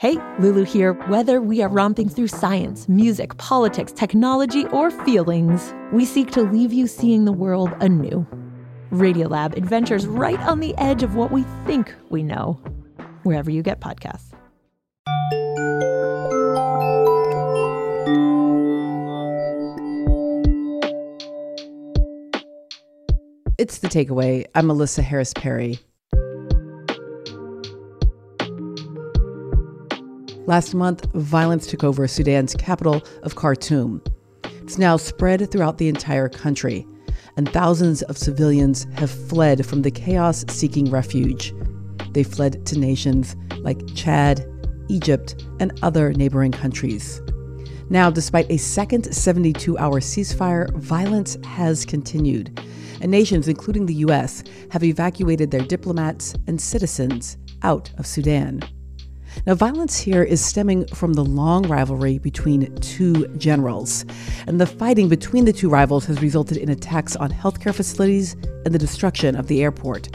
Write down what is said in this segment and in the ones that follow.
Hey, Lulu here. Whether we are romping through science, music, politics, technology, or feelings, we seek to leave you seeing the world anew. Radiolab adventures right on the edge of what we think we know, wherever you get podcasts. It's the takeaway. I'm Melissa Harris Perry. Last month, violence took over Sudan's capital of Khartoum. It's now spread throughout the entire country, and thousands of civilians have fled from the chaos seeking refuge. They fled to nations like Chad, Egypt, and other neighboring countries. Now, despite a second 72 hour ceasefire, violence has continued, and nations, including the U.S., have evacuated their diplomats and citizens out of Sudan. Now, violence here is stemming from the long rivalry between two generals. And the fighting between the two rivals has resulted in attacks on healthcare facilities and the destruction of the airport.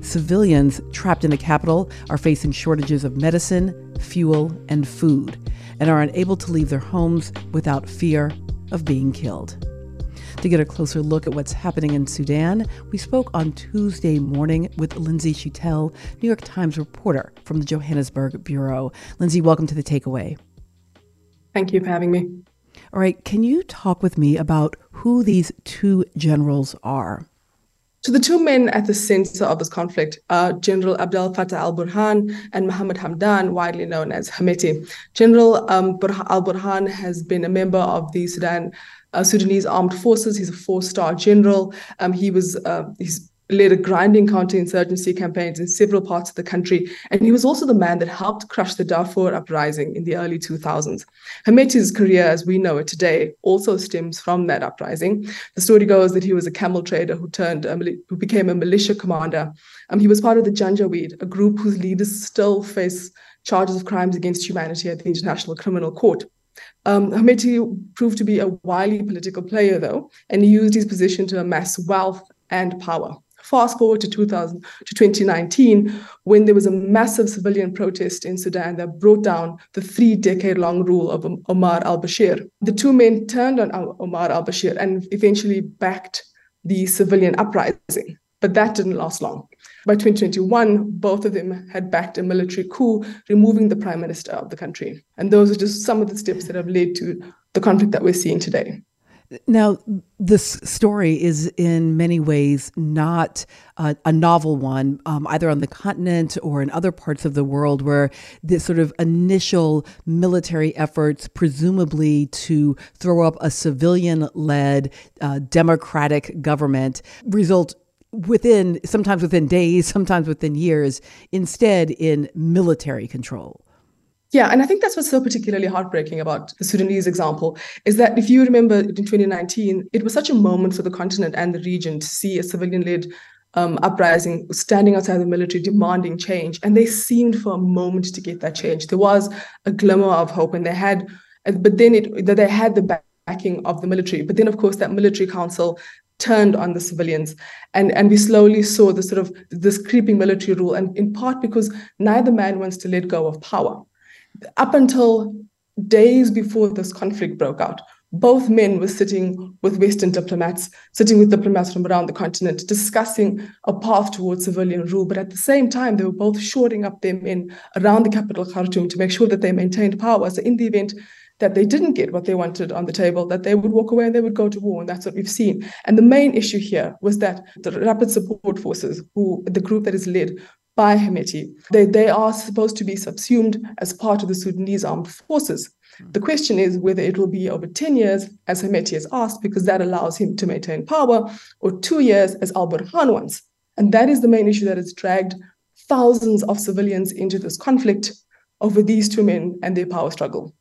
Civilians trapped in the capital are facing shortages of medicine, fuel, and food, and are unable to leave their homes without fear of being killed. To get a closer look at what's happening in Sudan, we spoke on Tuesday morning with Lynsey Chutel, New York Times reporter from the Johannesburg Bureau. Lynsey, welcome to the takeaway. Thank you for having me. All right, can you talk with me about who these two generals are? So the two men at the center of this conflict are General Abdel Fattah al-Burhan and Mohammed Hamdan, widely known as Hemeti. General um, al-Burhan has been a member of the Sudan uh, Sudanese armed forces. He's a four-star general. Um, he was uh, he's led a grinding counterinsurgency campaigns in several parts of the country, and he was also the man that helped crush the Darfur uprising in the early 2000s. Hemeti's career, as we know it today, also stems from that uprising. The story goes that he was a camel trader who turned, who became a militia commander. Um, he was part of the Janjaweed, a group whose leaders still face charges of crimes against humanity at the International Criminal Court. Um, Hemeti proved to be a wily political player, though, and he used his position to amass wealth and power. Fast forward to 2000 to 2019, when there was a massive civilian protest in Sudan that brought down the three-decade-long rule of Omar al-Bashir. The two men turned on Omar al-Bashir and eventually backed the civilian uprising, but that didn't last long. By 2021, both of them had backed a military coup, removing the prime minister of the country. And those are just some of the steps that have led to the conflict that we're seeing today. Now, this story is in many ways not uh, a novel one, um, either on the continent or in other parts of the world, where this sort of initial military efforts, presumably to throw up a civilian led uh, democratic government, result within sometimes within days, sometimes within years, instead in military control. Yeah, and I think that's what's so particularly heartbreaking about the Sudanese example is that if you remember in 2019, it was such a moment for the continent and the region to see a civilian led um, uprising standing outside the military demanding change. And they seemed for a moment to get that change. There was a glimmer of hope, and they had, but then it, they had the backing of the military. But then, of course, that military council turned on the civilians and and we slowly saw the sort of this creeping military rule and in part because neither man wants to let go of power up until days before this conflict broke out both men were sitting with western diplomats sitting with diplomats from around the continent discussing a path towards civilian rule but at the same time they were both shoring up their men around the capital khartoum to make sure that they maintained power so in the event that they didn't get what they wanted on the table, that they would walk away and they would go to war. And that's what we've seen. And the main issue here was that the Rapid Support Forces, who the group that is led by Hemeti, they, they are supposed to be subsumed as part of the Sudanese armed forces. The question is whether it will be over 10 years, as Hemeti has asked, because that allows him to maintain power, or two years, as Al Burhan wants. And that is the main issue that has dragged thousands of civilians into this conflict over these two men and their power struggle.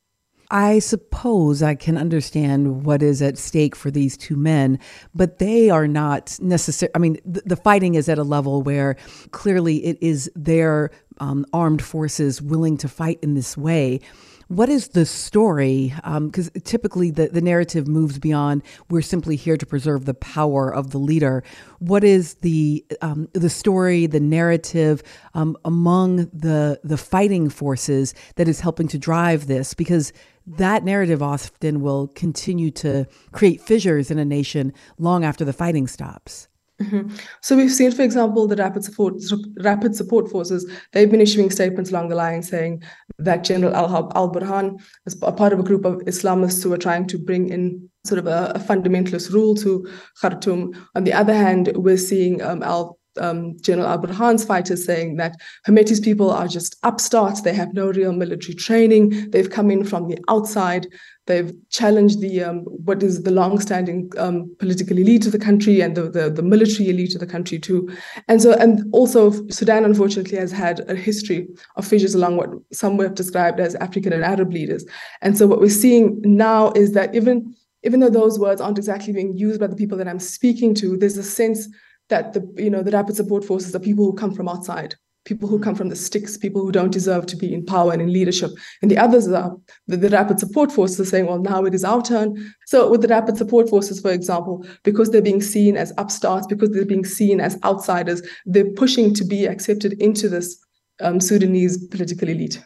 I suppose I can understand what is at stake for these two men, but they are not necessary. I mean, the, the, fighting is at a level where clearly it is their um, armed forces willing to fight in this way. What is the story? Because um, typically the, the narrative moves beyond we're simply here to preserve the power of the leader. What is the um, the story, the narrative um, among the the fighting forces that is helping to drive this? Because that narrative often will continue to create fissures in a nation long after the fighting stops. Mm-hmm. So we've seen, for example, the rapid support rapid support forces. They've been issuing statements along the line saying that General Al Al Burhan is a part of a group of Islamists who are trying to bring in sort of a, a fundamentalist rule to Khartoum. On the other hand, we're seeing um, Al um, General Al Burhan's fighters saying that Hemeti's people are just upstarts. They have no real military training. They've come in from the outside. They've challenged the um, what is the long-standing um, political elite of the country and the, the, the military elite of the country too, and so and also Sudan unfortunately has had a history of fissures along what some have described as African and Arab leaders, and so what we're seeing now is that even even though those words aren't exactly being used by the people that I'm speaking to, there's a sense that the you know the rapid support forces are people who come from outside people who come from the sticks, people who don't deserve to be in power and in leadership. And the others are the, the, rapid support forces are saying, well, now it is our turn. So with the rapid support forces, for example, because they're being seen as upstarts, because they're being seen as outsiders, they're pushing to be accepted into this um, Sudanese political elite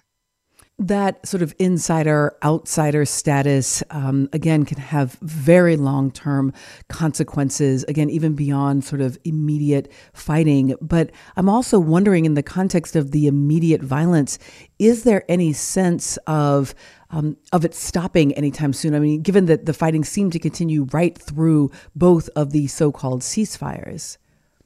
that sort of insider outsider status um, again can have very long term consequences again even beyond sort of immediate fighting. But i'm also wondering in the context of the immediate violence is there any sense of um, of it stopping anytime soon? I mean given that the fighting seemed to continue right through both of these so-called ceasefires.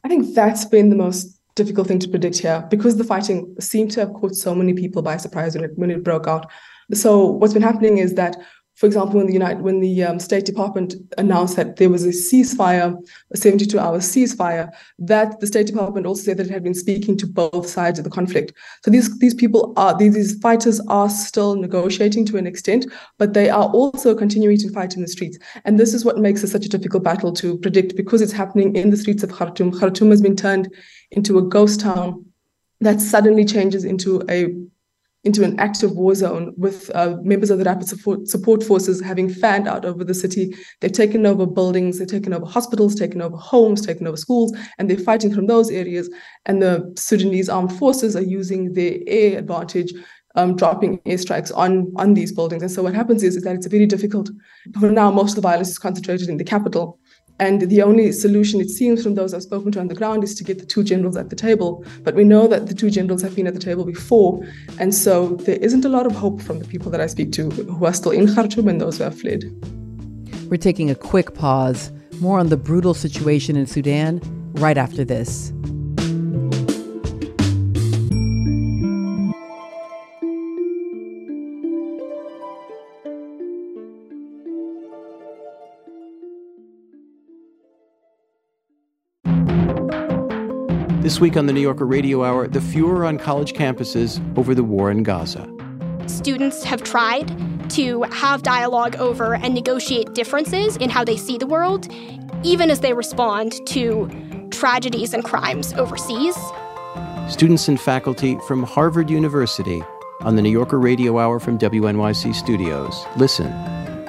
I think that's been the most difficult thing to predict here because the fighting seemed to have caught so many people by surprise when it, when it broke out. So what's been happening is that for example, when the United, when the um, State Department announced that there was a ceasefire, a 72-hour ceasefire, that the State Department also said that it had been speaking to both sides of the conflict. So these these people are these, these fighters are still negotiating to an extent, but they are also continuing to fight in the streets. And this is what makes it such a difficult battle to predict because it's happening in the streets of Khartoum. Khartoum has been turned into a ghost town that suddenly changes into a into an active war zone with uh, members of the rapid support, support forces having fanned out over the city. They've taken over buildings, they've taken over hospitals, taken over homes, taken over schools, and they're fighting from those areas. And the Sudanese armed forces are using their air advantage um, dropping airstrikes on on these buildings. And so what happens is, is that it's very difficult. For now, most of the violence is concentrated in the capital. And the only solution, it seems, from those I've spoken to on the ground is to get the two generals at the table. But we know that the two generals have been at the table before. And so there isn't a lot of hope from the people that I speak to who are still in Khartoum and those who have fled. We're taking a quick pause. More on the brutal situation in Sudan right after this. This week on the New Yorker Radio Hour, the furor on college campuses over the war in Gaza. Students have tried to have dialogue over and negotiate differences in how they see the world, even as they respond to tragedies and crimes overseas. Students and faculty from Harvard University on the New Yorker Radio Hour from WNYC Studios. Listen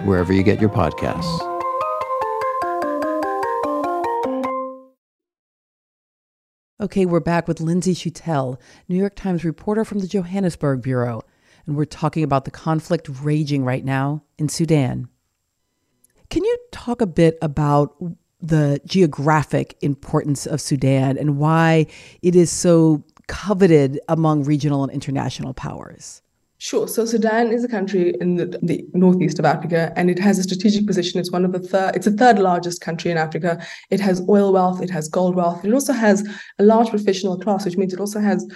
wherever you get your podcasts. Okay, we're back with Lynsey Chutel, New York Times reporter from the Johannesburg Bureau, and we're talking about the conflict raging right now in Sudan. Can you talk a bit about the geographic importance of Sudan and why it is so coveted among regional and international powers? Sure. So Sudan is a country in the, the, northeast of Africa, and it has a strategic position. It's one of the third. It's the third largest country in Africa. It has oil wealth. It has gold wealth. It also has a large professional class, which means it also has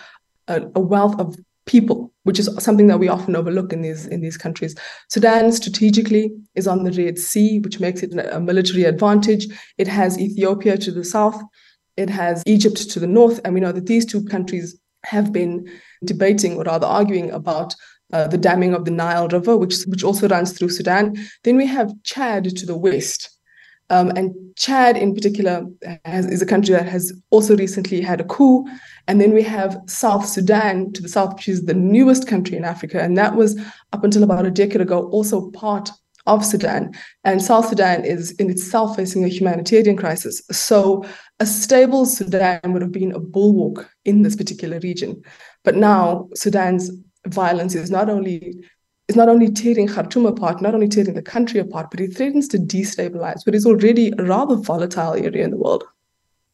a, a wealth of people, which is something that we often overlook in these in these countries. Sudan strategically is on the Red Sea, which makes it a military advantage. It has Ethiopia to the south. It has Egypt to the north, and we know that these two countries have been debating or rather arguing about uh, the damming of the Nile River, which, which also runs through Sudan. Then we have Chad to the west. Um, and Chad, in particular, has, is a country that has also recently had a coup. And then we have South Sudan to the south, which is the newest country in Africa. And that was up until about a decade ago also part of Sudan. And South Sudan is in itself facing a humanitarian crisis. So a stable Sudan would have been a bulwark in this particular region. But now Sudan's violence is not only is not only tearing Khartoum apart, not only tearing the country apart, but it threatens to destabilize what is already a rather volatile area in the world.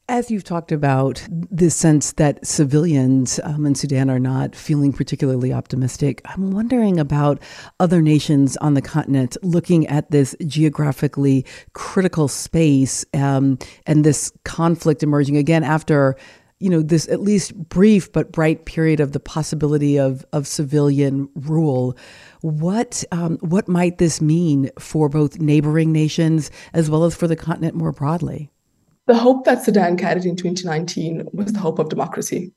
As you've talked about this sense that civilians um, in Sudan are not feeling particularly optimistic, I'm wondering about other nations on the continent looking at this geographically critical space um, and this conflict emerging again after you know this at least brief but bright period of the possibility of of civilian rule. What um, what might this mean for both neighboring nations as well as for the continent more broadly? The hope that sudan carried in 2019 was the hope of democracy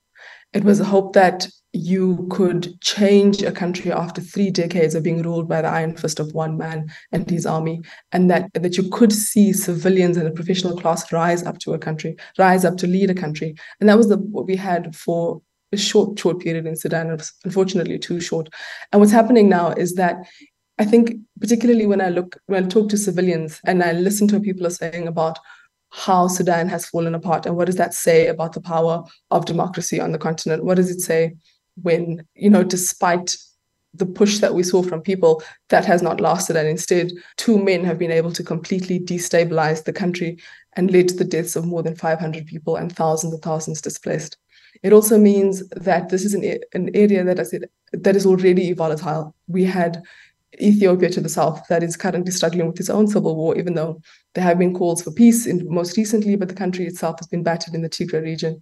it was a hope that you could change a country after three decades of being ruled by the iron fist of one man and his army, and that, that you could see civilians and the professional class rise up to a country, rise up to lead a country. And that was the, what we had for a short, short period in Sudan. Unfortunately too short. And what's happening now is that I think, particularly when I look, when I talk to civilians and I listen to what people are saying about how Sudan has fallen apart and what does that say about the power of democracy on the continent? What does it say when, you know, despite the push that we saw from people, that has not lasted. And instead, two men have been able to completely destabilize the country and led to the deaths of more than 500 people and thousands and thousands displaced. It also means that this is an, an area that is, that is already volatile. We had Ethiopia to the south that is currently struggling with its own civil war, even though there have been calls for peace in, most recently, but the country itself has been battered in the Tigray region.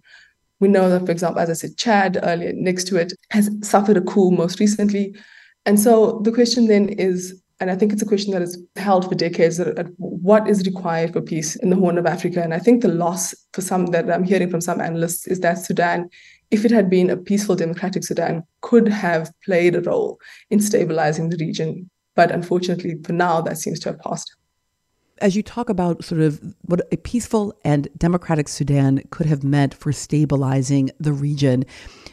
We know that, for example, as I said, Chad earlier next to it has suffered a coup most recently. And so the question then is, and I think it's a question that is held for decades, that what is required for peace in the Horn of Africa? And I think the loss for some that I'm hearing from some analysts is that Sudan, if it had been a peaceful democratic Sudan, could have played a role in stabilizing the region. But unfortunately, for now, that seems to have passed as you talk about sort of what a peaceful and democratic Sudan could have meant for stabilizing the region,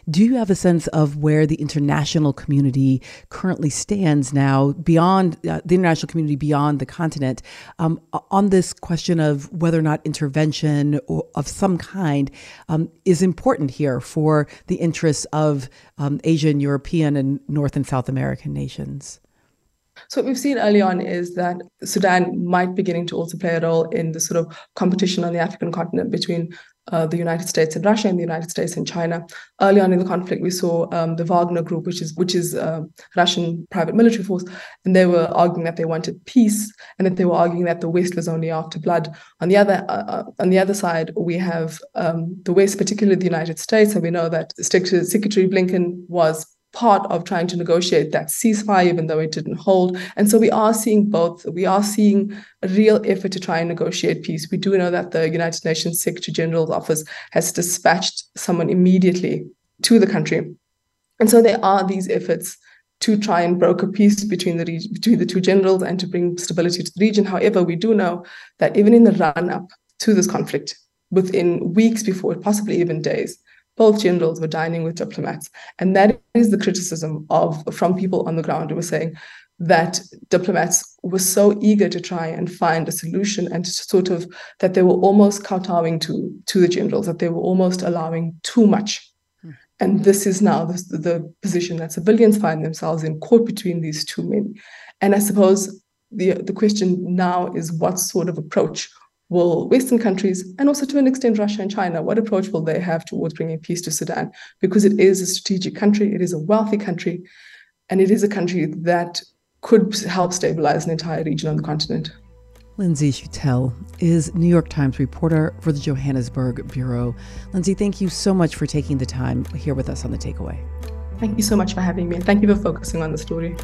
do you have a sense of where the international community currently stands now, beyond uh, the international community, beyond the continent, um, on this question of whether or not intervention or, of some kind um, is important here for the interests of um, Asian, European, and North and South American nations? So what we've seen early on is that Sudan might be beginning to also play a role in the sort of competition on the African continent between uh, the United States and Russia and the United States and China. Early on in the conflict, we saw um, the Wagner Group, which is which is a uh, Russian private military force, and they were arguing that they wanted peace and that they were arguing that the West was only after blood. On the other uh, uh on the other side, we have um, the West, particularly the United States, and we know that Secretary Blinken was part of trying to negotiate that ceasefire, even though it didn't hold. And so we are seeing both. We are seeing a real effort to try and negotiate peace. We do know that the United Nations Secretary General's office has dispatched someone immediately to the country. And so there are these efforts to try and broker peace between the between the two generals and to bring stability to the region. However, we do know that even in the run up to this conflict, within weeks before, possibly even days, both generals were dining with diplomats. And that is the criticism of from people on the ground who were saying that diplomats were so eager to try and find a solution and sort of that they were almost kowtowing to, to the generals, that they were almost allowing too much. Hmm. And this is now the, the position that civilians find themselves in, caught between these two men. And I suppose the, the question now is what sort of approach will Western countries, and also to an extent Russia and China, what approach will they have towards bringing peace to Sudan? Because it is a strategic country, it is a wealthy country, and it is a country that could help stabilize an entire region on the continent. Lynsey Chutel is New York Times reporter for the Johannesburg Bureau. Lynsey, thank you so much for taking the time here with us on The Takeaway. Thank you so much for having me. Thank you for focusing on the story.